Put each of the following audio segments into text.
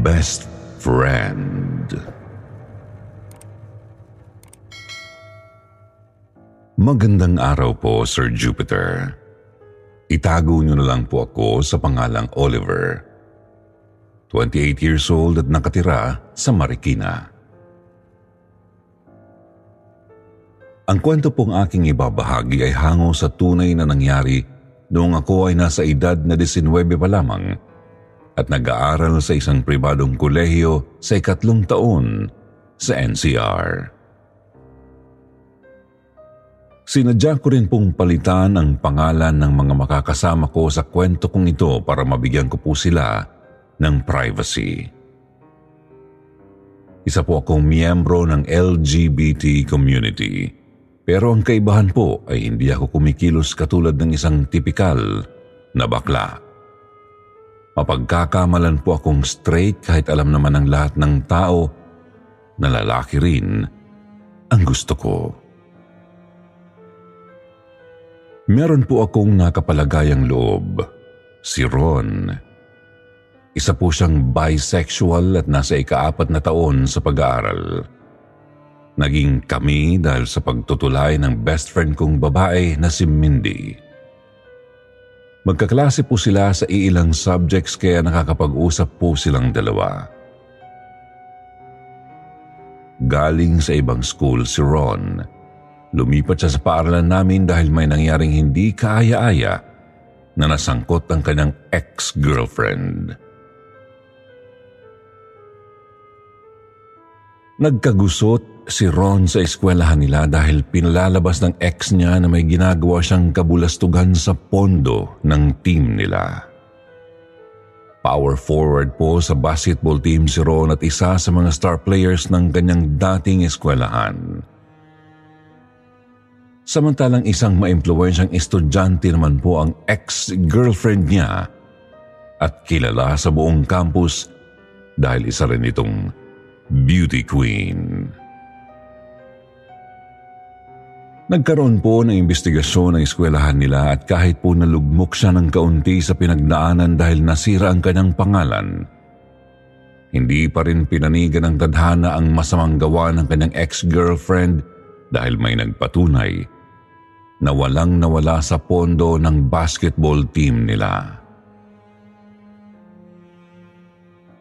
Best Friend Magandang araw po, Sir Jupiter. Itago niyo na lang po ako sa pangalang Oliver. 28 years old at nakatira sa Marikina. Ang kwento pong aking ibabahagi ay hango sa tunay na nangyari noong ako ay nasa edad na 19 pa lamang at nag-aaral sa isang pribadong kolehiyo sa ikatlong taon sa NCR. Sinadya ko rin pong palitan ang pangalan ng mga makakasama ko sa kwento kong ito para mabigyan ko po sila ng privacy. Isa po akong miyembro ng LGBT community. Pero ang kaibahan po ay hindi ako kumikilos katulad ng isang tipikal na bakla. Mapagkakamalan po akong straight kahit alam naman ng lahat ng tao na lalaki rin ang gusto ko. Meron po akong nakapalagayang loob, si Ron. Isa po siyang bisexual at nasa ikaapat na taon sa pag-aaral. Naging kami dahil sa pagtutulay ng best friend kong babae na si Mindy. Magkaklase po sila sa iilang subjects kaya nakakapag-usap po silang dalawa. Galing sa ibang school si Ron Lumipat siya sa paaralan namin dahil may nangyaring hindi kaaya-aya na nasangkot ang kanyang ex-girlfriend. Nagkagusot si Ron sa eskwelahan nila dahil pinalalabas ng ex niya na may ginagawa siyang kabulastugan sa pondo ng team nila. Power forward po sa basketball team si Ron at isa sa mga star players ng kanyang dating eskwelahan. Samantalang isang maimpluwensyang estudyante naman po ang ex-girlfriend niya at kilala sa buong campus dahil isa rin itong beauty queen. Nagkaroon po ng investigasyon ng eskwelahan nila at kahit po nalugmok siya ng kaunti sa pinagnaanan dahil nasira ang kanyang pangalan, hindi pa rin pinanigan ng tadhana ang masamang gawa ng kanyang ex-girlfriend dahil may nagpatunay na walang nawala sa pondo ng basketball team nila.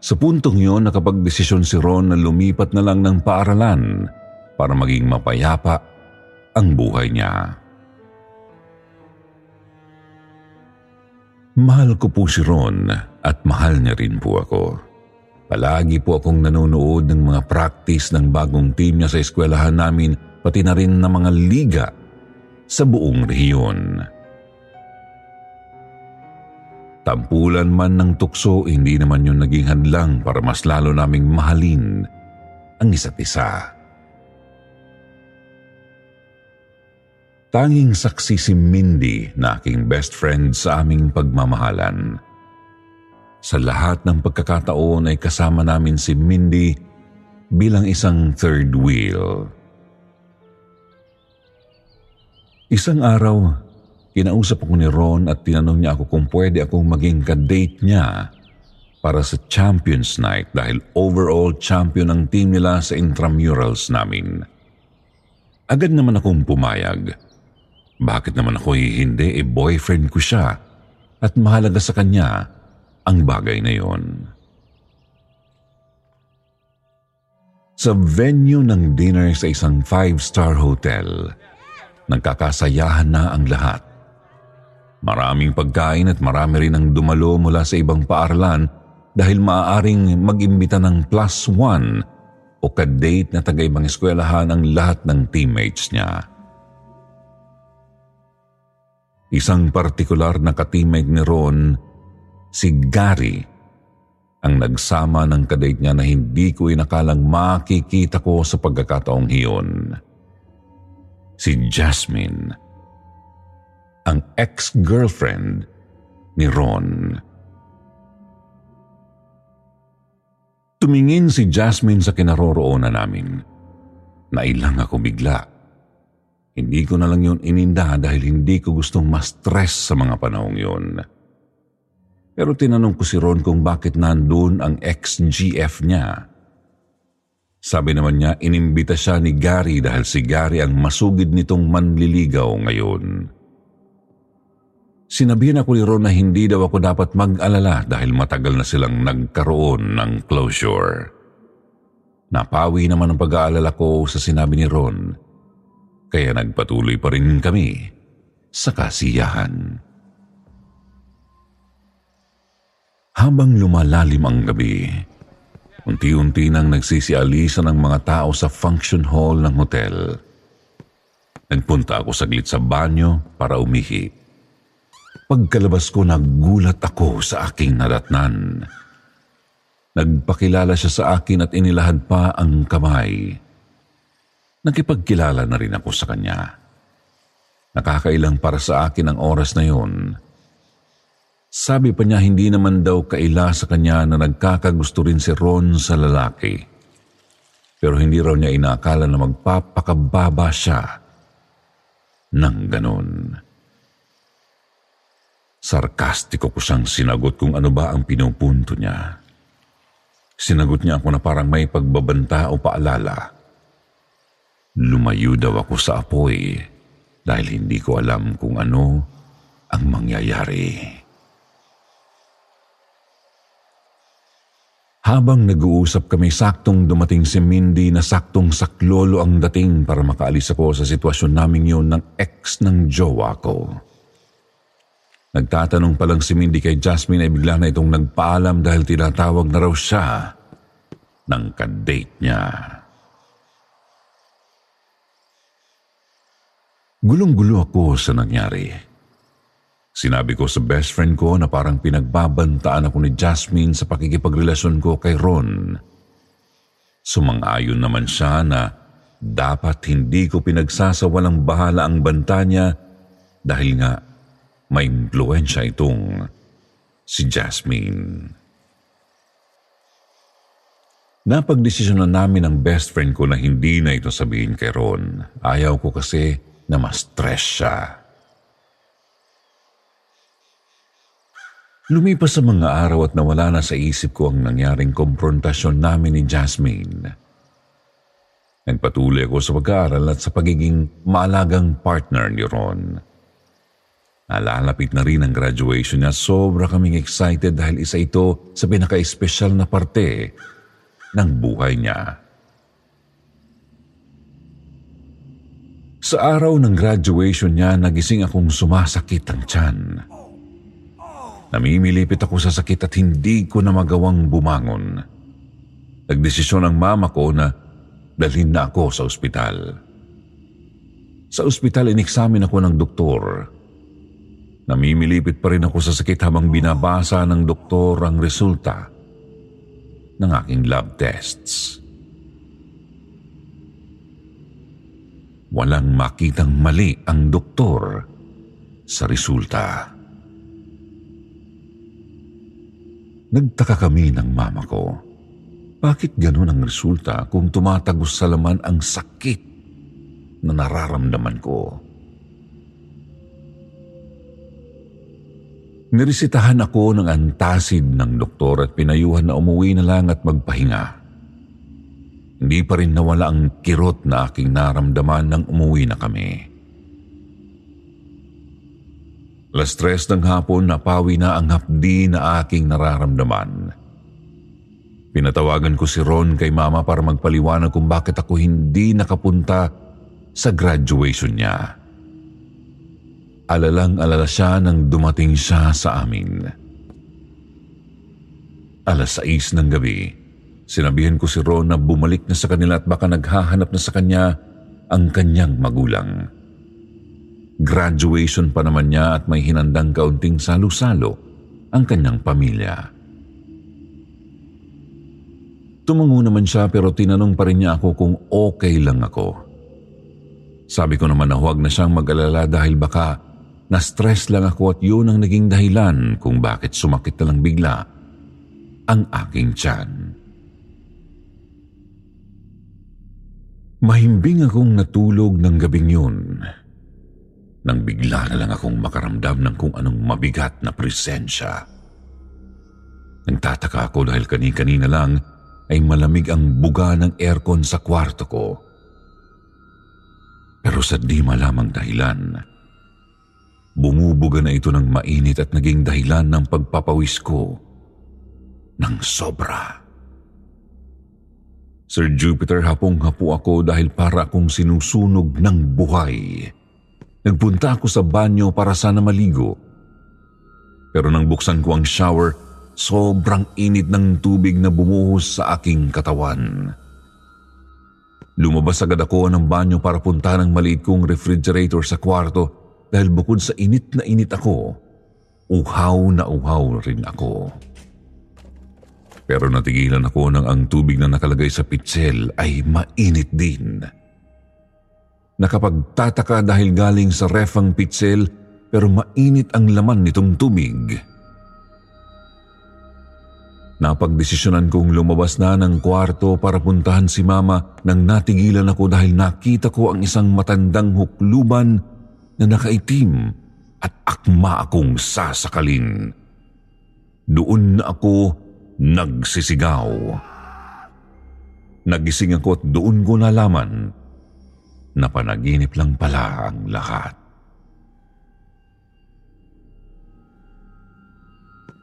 Sa puntong yun, nakapagdesisyon si Ron na lumipat na lang ng paaralan para maging mapayapa ang buhay niya. Mahal ko po si Ron at mahal niya rin po ako. Palagi po akong nanonood ng mga practice ng bagong team niya sa eskwelahan namin pati na rin ng mga liga sa buong rehiyon. Tampulan man ng tukso, hindi naman yung naging hadlang para mas lalo naming mahalin ang isa't isa. Tanging saksi si Mindy na aking best friend sa aming pagmamahalan. Sa lahat ng pagkakataon ay kasama namin si Mindy bilang isang third wheel. Isang araw, kinausap ako ni Ron at tinanong niya ako kung pwede akong maging ka-date niya para sa Champions Night dahil overall champion ang team nila sa intramurals namin. Agad naman akong pumayag. Bakit naman ako hindi? E boyfriend ko siya at mahalaga sa kanya ang bagay na yon. Sa venue ng dinner sa isang five-star hotel, nagkakasayahan na ang lahat. Maraming pagkain at marami rin ang dumalo mula sa ibang paaralan dahil maaaring mag-imbita ng plus one o kadate na taga-ibang eskwelahan ang lahat ng teammates niya. Isang partikular na ka-teammate ni Ron, si Gary, ang nagsama ng kadate niya na hindi ko inakalang makikita ko sa pagkakataong hiyon. Si Jasmine, ang ex-girlfriend ni Ron. Tumingin si Jasmine sa kinaroroonan namin. Nailang ako bigla. Hindi ko na lang yun ininda dahil hindi ko gustong ma-stress sa mga panahong yun. Pero tinanong ko si Ron kung bakit nandun ang ex-GF niya. Sabi naman niya, inimbita siya ni Gary dahil si Gary ang masugid nitong manliligaw ngayon. Sinabihan ako ni Ron na hindi daw ako dapat mag-alala dahil matagal na silang nagkaroon ng closure. Napawi naman ang pag-aalala ko sa sinabi ni Ron, kaya nagpatuloy pa rin kami sa kasiyahan. Habang lumalalim ang gabi, unti-unti nang nagsisialisa ng mga tao sa function hall ng hotel. Nagpunta ako saglit sa banyo para umihi. Pagkalabas ko, nagulat ako sa aking nadatnan. Nagpakilala siya sa akin at inilahad pa ang kamay. Nakipagkilala na rin ako sa kanya. Nakakailang para sa akin ang oras na yun sabi pa niya hindi naman daw kaila sa kanya na nagkakagusto rin si Ron sa lalaki. Pero hindi raw niya inaakala na magpapakababa siya ng ganun. Sarkastiko ko siyang sinagot kung ano ba ang pinupunto niya. Sinagot niya ako na parang may pagbabanta o paalala. Lumayo daw ako sa apoy dahil hindi ko alam kung ano ang mangyayari. Habang nag-uusap kami, saktong dumating si Mindy na saktong saklolo ang dating para makaalis ako sa sitwasyon namin yun ng ex ng jowa ko. Nagtatanong pa lang si Mindy kay Jasmine ay bigla na itong nagpaalam dahil tinatawag na raw siya ng kadate niya. Gulong-gulo ako sa nangyari. Sinabi ko sa best friend ko na parang pinagbabantaan ako ni Jasmine sa pakikipagrelasyon ko kay Ron. Sumang-ayon naman siya na dapat hindi ko pinagsasawalang bahala ang banta niya dahil nga may impluensya itong si Jasmine. Napagdesisyon na namin ang best friend ko na hindi na ito sabihin kay Ron. Ayaw ko kasi na ma-stress siya. Lumipas sa mga araw at nawala na sa isip ko ang nangyaring komprontasyon namin ni Jasmine. Nagpatuloy ako sa pag-aaral at sa pagiging maalagang partner ni Ron. Nalalapit na rin ang graduation niya. Sobra kaming excited dahil isa ito sa pinaka-espesyal na parte ng buhay niya. Sa araw ng graduation niya, nagising akong sumasakit ang tiyan. Namimilipit ako sa sakit at hindi ko na magawang bumangon. Nagdesisyon ang mama ko na dalhin na ako sa ospital. Sa ospital, ineksamin ako ng doktor. Namimilipit pa rin ako sa sakit habang binabasa ng doktor ang resulta ng aking lab tests. Walang makitang mali ang doktor sa resulta. Nagtaka kami ng mama ko. Bakit ganun ang resulta kung tumatagos sa laman ang sakit na nararamdaman ko? Niresitahan ako ng antacid ng doktor at pinayuhan na umuwi na lang at magpahinga. Hindi pa rin nawala ang kirot na aking naramdaman nang umuwi na kami. Alas tres ng hapon, napawi na ang hapdi na aking nararamdaman. Pinatawagan ko si Ron kay mama para magpaliwanag kung bakit ako hindi nakapunta sa graduation niya. Alalang alala siya nang dumating siya sa amin. Alas 6 ng gabi, Sinabihan ko si Ron na bumalik na sa kanila at baka naghahanap na sa kanya ang kanyang magulang. Graduation pa naman niya at may hinandang kaunting salo-salo ang kanyang pamilya. Tumango naman siya pero tinanong pa rin niya ako kung okay lang ako. Sabi ko naman na huwag na siyang mag-alala dahil baka na-stress lang ako at yun ang naging dahilan kung bakit sumakit na lang bigla ang aking tiyan. Mahimbing akong natulog ng gabing yun. Nang bigla na lang akong makaramdam ng kung anong mabigat na presensya. Nagtataka ako dahil kani-kanina lang ay malamig ang buga ng aircon sa kwarto ko. Pero sa di malamang dahilan, bumubuga na ito ng mainit at naging dahilan ng pagpapawis ko ng sobra. Sir Jupiter, hapong-hapo ako dahil para akong sinusunog ng buhay. Nagpunta ako sa banyo para sana maligo. Pero nang buksan ko ang shower, sobrang init ng tubig na bumuhos sa aking katawan. Lumabas agad ako ng banyo para punta ng maliit kong refrigerator sa kwarto dahil bukod sa init na init ako, uhaw na uhaw rin ako. Pero natigilan ako nang ang tubig na nakalagay sa pitsel ay mainit din. Nakapagtataka dahil galing sa ref ang pitsel pero mainit ang laman nitong tubig. Napagdesisyonan kong lumabas na ng kwarto para puntahan si mama nang natigilan ako dahil nakita ko ang isang matandang hukluban na nakaitim at akma akong sasakalin. Doon na ako nagsisigaw. Nagising ako at doon ko nalaman na panaginip lang pala ang lahat.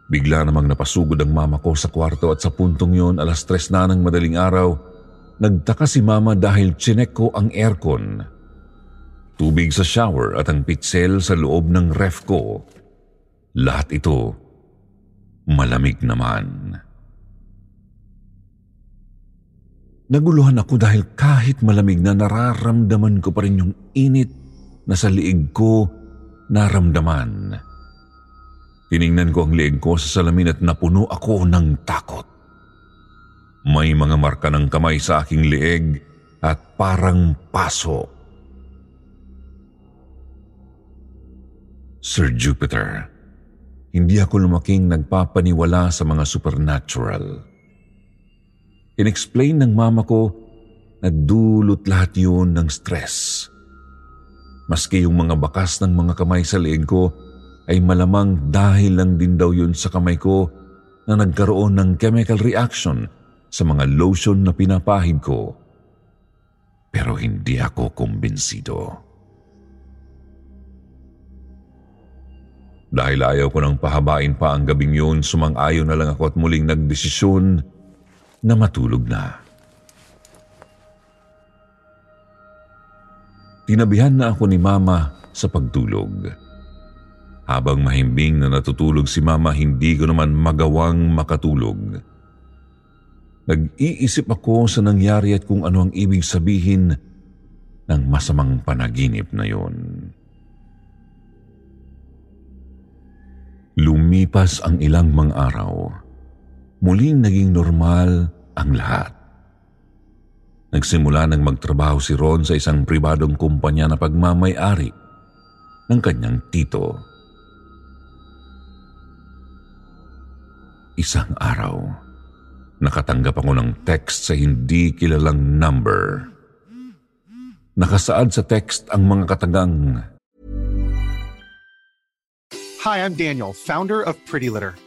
Bigla namang napasugod ang mama ko sa kwarto at sa puntong yon alas tres na ng madaling araw, nagtaka si mama dahil chinek ko ang aircon. Tubig sa shower at ang pitsel sa loob ng ref ko. Lahat ito malamig naman. Naguluhan ako dahil kahit malamig na nararamdaman ko pa rin yung init na sa liig ko naramdaman. Tiningnan ko ang liig ko sa salamin at napuno ako ng takot. May mga marka ng kamay sa aking liig at parang paso. Sir Jupiter, hindi ako lumaking nagpapaniwala sa mga supernatural. Inexplain ng mama ko na dulot lahat yun ng stress. Maski yung mga bakas ng mga kamay sa leeg ko ay malamang dahil lang din daw yun sa kamay ko na nagkaroon ng chemical reaction sa mga lotion na pinapahid ko. Pero hindi ako kumbinsido. Dahil ayaw ko nang pahabain pa ang gabing yun, sumang-ayon na lang ako at muling nagdesisyon na matulog na. Tinabihan na ako ni Mama sa pagtulog. Habang mahimbing na natutulog si Mama, hindi ko naman magawang makatulog. Nag-iisip ako sa nangyari at kung ano ang ibig sabihin ng masamang panaginip na yon. Lumipas ang ilang mga araw. Muling naging normal ang lahat. Nagsimula nang magtrabaho si Ron sa isang pribadong kumpanya na pagmamay-ari ng kanyang tito. Isang araw, nakatanggap ako ng text sa hindi kilalang number. Nakasaad sa text ang mga katagang, Hi, I'm Daniel, founder of Pretty Litter.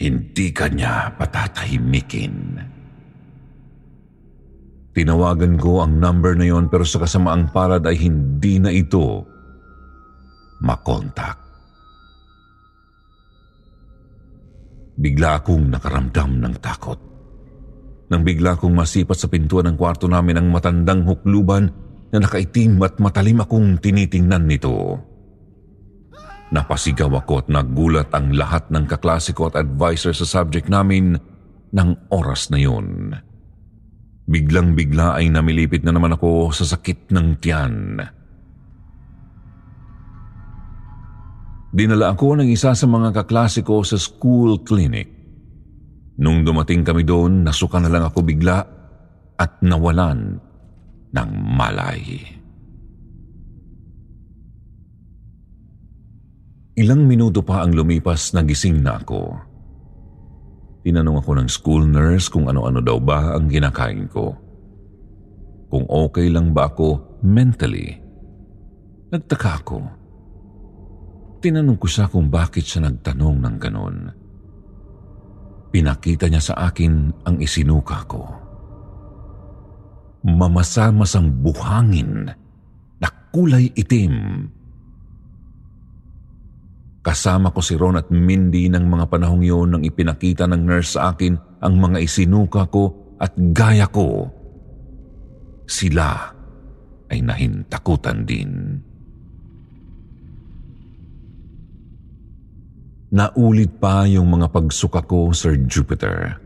Hindi ka niya patatahimikin. Tinawagan ko ang number na yon pero sa kasamaang palad ay hindi na ito makontak. Bigla akong nakaramdam ng takot. Nang bigla kong masipat sa pintuan ng kwarto namin ang matandang hukluban na nakaitim at matalim akong tinitingnan nito. Napasigaw ako at nagulat ang lahat ng kaklase ko at advisor sa subject namin ng oras na yun. Biglang bigla ay namilipit na naman ako sa sakit ng tiyan. Dinala ako ng isa sa mga kaklase ko sa school clinic. Nung dumating kami doon, nasuka na lang ako bigla at nawalan ng malay. Ilang minuto pa ang lumipas nagising na ako. Tinanong ako ng school nurse kung ano-ano daw ba ang kinakain ko. Kung okay lang ba ako mentally. Nagtaka ako. Tinanong ko siya kung bakit siya nagtanong ng ganon. Pinakita niya sa akin ang isinuka ko. Mamasa-masang buhangin na kulay itim Kasama ko si Ron at Mindy ng mga panahong yun nang ipinakita ng nurse sa akin ang mga isinuka ko at gaya ko. Sila ay nahintakutan din. Naulit pa yung mga pagsuka ko, Sir Jupiter.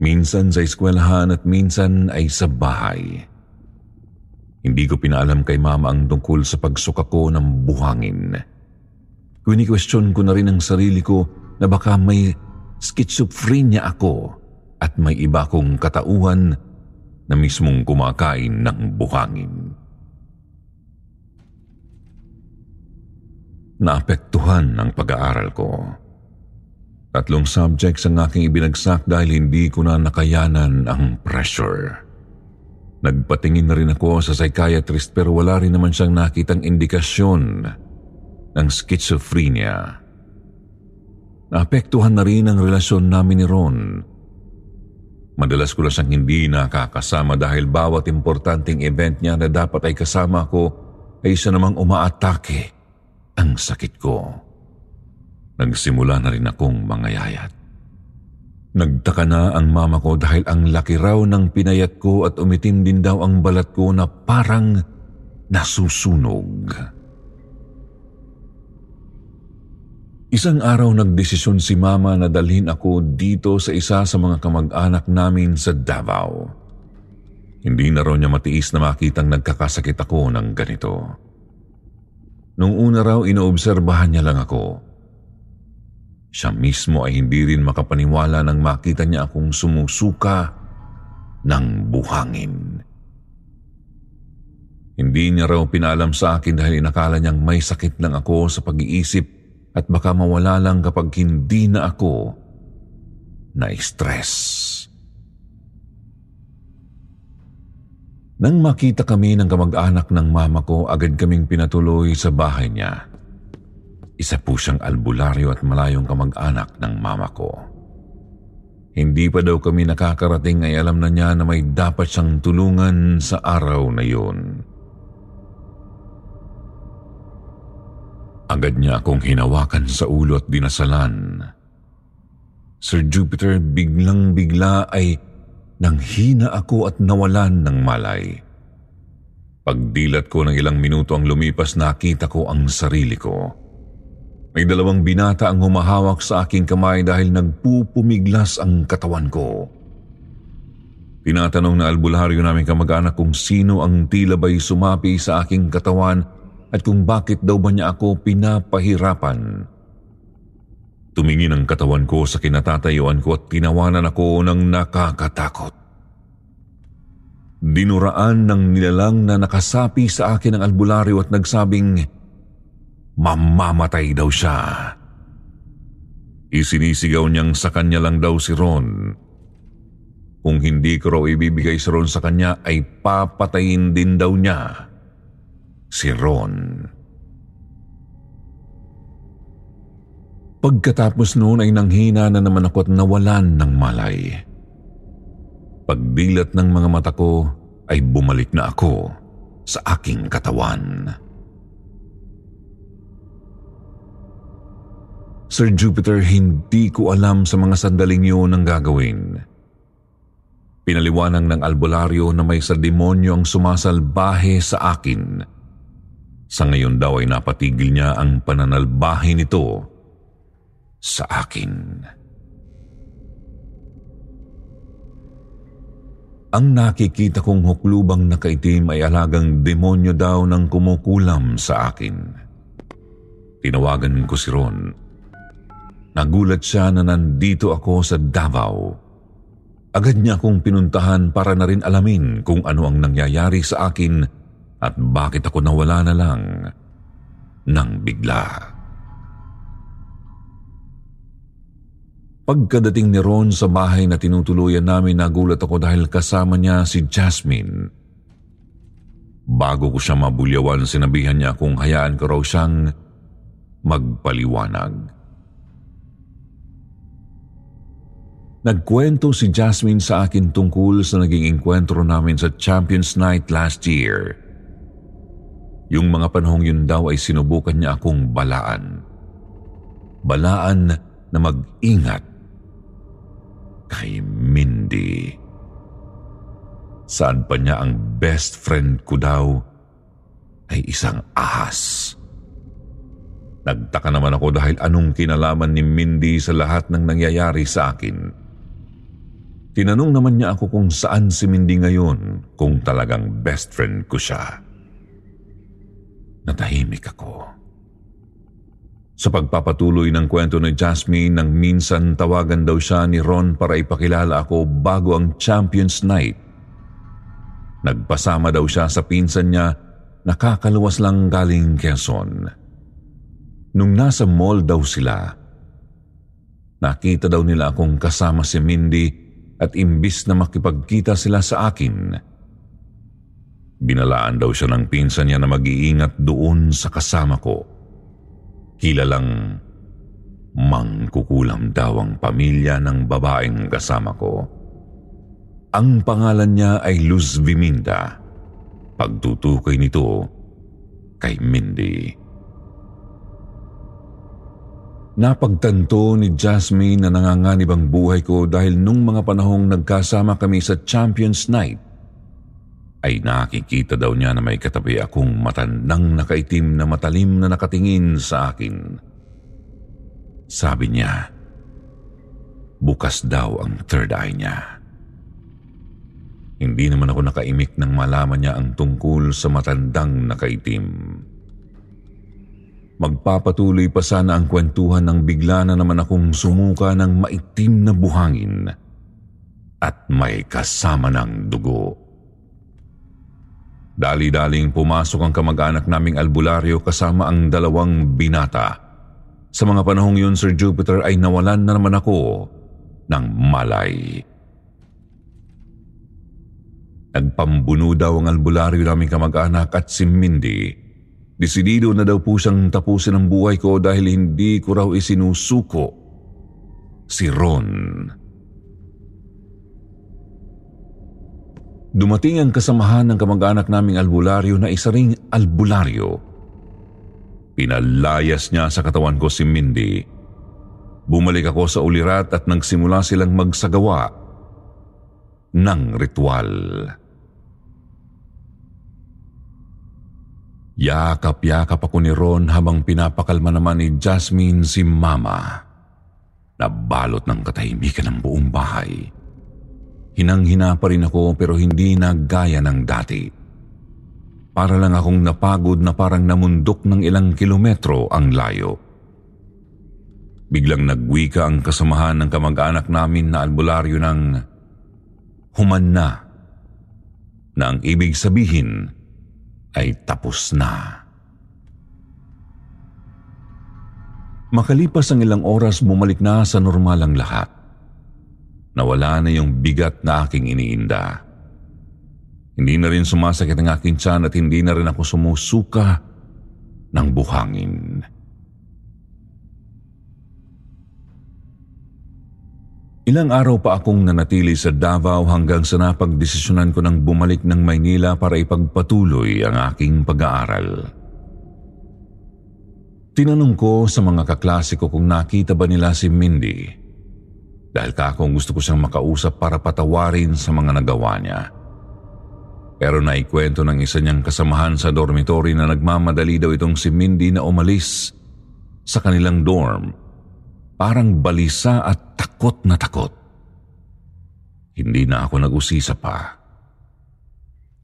Minsan sa eskwelahan at minsan ay sa bahay. Hindi ko pinaalam kay mama ang tungkol sa pagsuka ko ng buhangin. Buhangin Kuni-question ko na rin ang sarili ko na baka may schizophrenia ako at may iba kong katauhan na mismong kumakain ng buhangin. Naapektuhan ang pag-aaral ko. Tatlong subjects ang aking ibinagsak dahil hindi ko na nakayanan ang pressure. Nagpatingin na rin ako sa psychiatrist pero wala rin naman siyang nakitang indikasyon ng schizophrenia. Naapektuhan na rin ang relasyon namin ni Ron. Madalas ko na siyang hindi nakakasama dahil bawat importanteng event niya na dapat ay kasama ko ay siya namang umaatake ang sakit ko. Nagsimula na rin akong mangayayat. Nagtaka na ang mama ko dahil ang laki raw ng pinayat ko at umitim din daw ang balat ko na parang nasusunog. Isang araw nagdesisyon si Mama na dalhin ako dito sa isa sa mga kamag-anak namin sa Davao. Hindi na raw niya matiis na makitang nagkakasakit ako ng ganito. Nung una raw inoobserbahan niya lang ako. Siya mismo ay hindi rin makapaniwala nang makita niya akong sumusuka ng buhangin. Hindi niya raw pinalam sa akin dahil inakala niyang may sakit lang ako sa pag-iisip at baka mawala lang kapag hindi na ako na-stress. Nang makita kami ng kamag-anak ng mama ko, agad kaming pinatuloy sa bahay niya. Isa po siyang albularyo at malayong kamag-anak ng mama ko. Hindi pa daw kami nakakarating ay alam na niya na may dapat siyang tulungan sa araw na yun. Agad niya akong hinawakan sa ulo at dinasalan. Sir Jupiter, biglang bigla ay nanghina ako at nawalan ng malay. Pagdilat ko ng ilang minuto ang lumipas, nakita ko ang sarili ko. May dalawang binata ang humahawak sa aking kamay dahil nagpupumiglas ang katawan ko. Tinatanong na albularyo namin kamag-anak kung sino ang tila ba'y sumapi sa aking katawan at kung bakit daw ba niya ako pinapahirapan. Tumingin ang katawan ko sa kinatatayuan ko at tinawanan ako ng nakakatakot. Dinuraan ng nilalang na nakasapi sa akin ang albularyo at nagsabing, mamamatay daw siya. Isinisigaw niyang sa kanya lang daw si Ron. Kung hindi ko raw ibibigay si Ron sa kanya ay papatayin din daw niya si Ron. Pagkatapos noon ay nanghina na naman ako at nawalan ng malay. Pagdilat ng mga mata ko ay bumalik na ako sa aking katawan. Sir Jupiter, hindi ko alam sa mga sandaling yun ang gagawin. Pinaliwanag ng albularyo na may sa demonyo ang sumasalbahe sa akin. Sa ngayon daw ay napatigil niya ang pananalbahe nito sa akin. Ang nakikita kong huklubang nakaitim ay alagang demonyo daw ng kumukulam sa akin. Tinawagan ko si Ron. Nagulat siya na nandito ako sa Davao. Agad niya akong pinuntahan para na rin alamin kung ano ang nangyayari sa akin at bakit ako nawala na lang ng bigla. Pagkadating ni Ron sa bahay na tinutuluyan namin, nagulat ako dahil kasama niya si Jasmine. Bago ko siya mabulyawan, sinabihan niya kung hayaan ko raw siyang magpaliwanag. Nagkwento si Jasmine sa akin tungkol sa naging enkwentro namin sa Champions Night last year. Yung mga panahong yun daw ay sinubukan niya akong balaan. Balaan na mag-ingat kay Mindy. Saan pa niya ang best friend ko daw ay isang ahas. Nagtaka naman ako dahil anong kinalaman ni Mindy sa lahat ng nangyayari sa akin. Tinanong naman niya ako kung saan si Mindy ngayon kung talagang best friend ko siya. Natahimik ako. Sa pagpapatuloy ng kwento ni Jasmine nang minsan tawagan daw siya ni Ron para ipakilala ako bago ang Champions Night. Nagpasama daw siya sa pinsan niya nakakaluwas lang galing Quezon. Nung nasa mall daw sila, nakita daw nila akong kasama si Mindy at imbis na makipagkita sila sa akin, binalaan daw siya ng pinsan niya na mag-iingat doon sa kasama ko. Kilalang mangkukulam daw ang pamilya ng babaeng kasama ko. Ang pangalan niya ay Luz Viminda. Pagtutukoy nito kay Mindy. Napagtanto ni Jasmine na nanganganib ang buhay ko dahil nung mga panahong nagkasama kami sa Champions Night, ay nakikita daw niya na may katabi akong matandang nakaitim na matalim na nakatingin sa akin. Sabi niya, bukas daw ang third eye niya. Hindi naman ako nakaimik nang malaman niya ang tungkol sa matandang nakaitim. Magpapatuloy pa sana ang kwentuhan ng bigla na naman akong sumuka ng maitim na buhangin at may kasama ng dugo. Dali-daling pumasok ang kamag-anak naming albularyo kasama ang dalawang binata. Sa mga panahong yun, Sir Jupiter, ay nawalan na naman ako ng malay. Nagpambuno daw ang albularyo naming kamag-anak at si Mindy. Desidido na daw po siyang tapusin ang buhay ko dahil hindi ko raw isinusuko si Ron. Dumating ang kasamahan ng kamag-anak naming albularyo na isa ring albularyo. Pinalayas niya sa katawan ko si Mindy. Bumalik ako sa ulirat at nagsimula silang magsagawa ng ritual. Yakap-yakap ako ni Ron habang pinapakalma naman ni Jasmine si Mama. Nabalot ng katahimikan ng buong bahay. Hinang-hina pa rin ako pero hindi na gaya ng dati. Para lang akong napagod na parang namundok ng ilang kilometro ang layo. Biglang nagwika ang kasamahan ng kamag-anak namin na albularyo ng human na na ang ibig sabihin ay tapos na. Makalipas ang ilang oras, bumalik na sa normal ang lahat. Nawala na yung bigat na aking iniinda. Hindi na rin sumasakit ang aking tiyan at hindi na rin ako sumusuka ng buhangin. Ilang araw pa akong nanatili sa Davao hanggang sa napagdesisyonan ko ng bumalik ng Maynila para ipagpatuloy ang aking pag-aaral. Tinanong ko sa mga kaklase ko kung nakita ba nila si Mindy dahil kakong gusto ko siyang makausap para patawarin sa mga nagawa niya. Pero naikwento ng isa niyang kasamahan sa dormitory na nagmamadali daw itong si Mindy na umalis sa kanilang dorm. Parang balisa at takot na takot. Hindi na ako nag-usisa pa.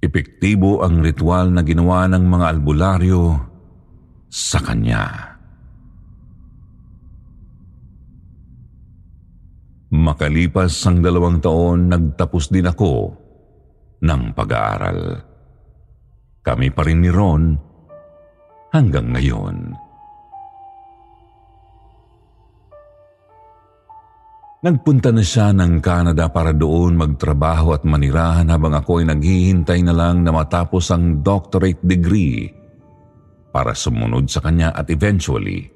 Epektibo ang ritual na ginawa ng mga albularyo sa kanya. Makalipas ang dalawang taon, nagtapos din ako ng pag-aaral. Kami pa rin ni Ron hanggang ngayon. Nagpunta na siya ng Canada para doon magtrabaho at manirahan habang ako ay naghihintay na lang na matapos ang doctorate degree para sumunod sa kanya at eventually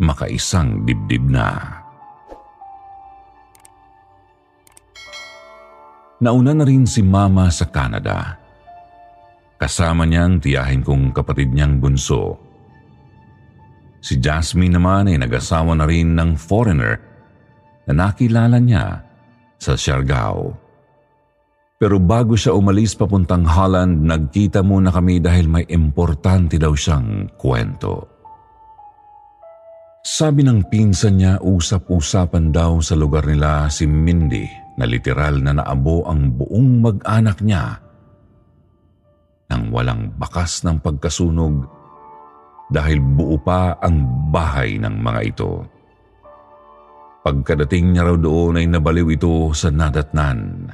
makaisang dibdib na. Nauna na rin si Mama sa Canada. Kasama niya ang tiyahin kong kapatid niyang bunso. Si Jasmine naman ay nag-asawa na rin ng foreigner na nakilala niya sa Siargao. Pero bago siya umalis papuntang Holland, nagkita muna kami dahil may importante daw siyang kwento. Sabi ng pinsan niya, usap-usapan daw sa lugar nila si Mindy na literal na naabo ang buong mag-anak niya nang walang bakas ng pagkasunog dahil buo pa ang bahay ng mga ito. Pagkadating niya raw doon ay nabaliw ito sa nadatnan.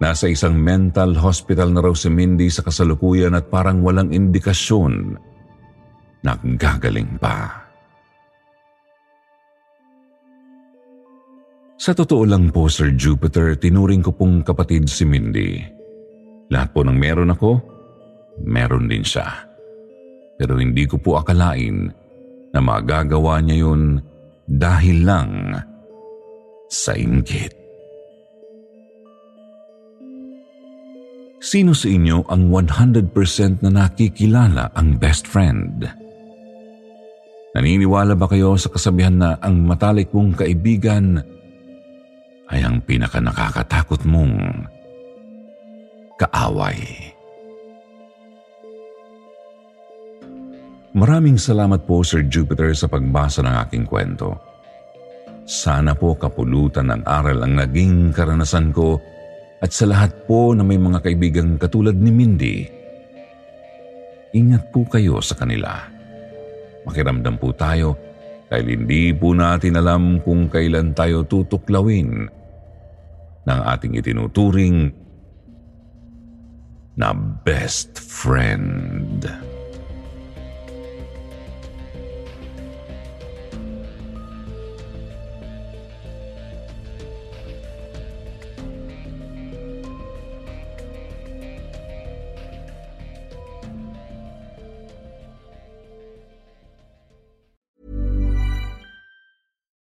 Nasa isang mental hospital na raw si Mindy sa kasalukuyan at parang walang indikasyon na gagaling pa. Sa totoo lang po, Sir Jupiter, tinuring ko pong kapatid si Mindy. Lahat po ng meron ako, meron din siya. Pero hindi ko po akalain na magagawa niya yun dahil lang sa inggit. Sino sa inyo ang 100% na nakikilala ang best friend? Naniniwala ba kayo sa kasabihan na ang matalik mong kaibigan ay ang pinaka nakakatakot mong kaaway? Maraming salamat po Sir Jupiter sa pagbasa ng aking kwento. Sana po kapulutan ng aral ang naging karanasan ko at sa lahat po na may mga kaibigang katulad ni Mindy, ingat po kayo sa kanila. Makiramdam po tayo dahil hindi po natin alam kung kailan tayo tutuklawin ng ating itinuturing na best friend.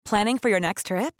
Planning for your next trip?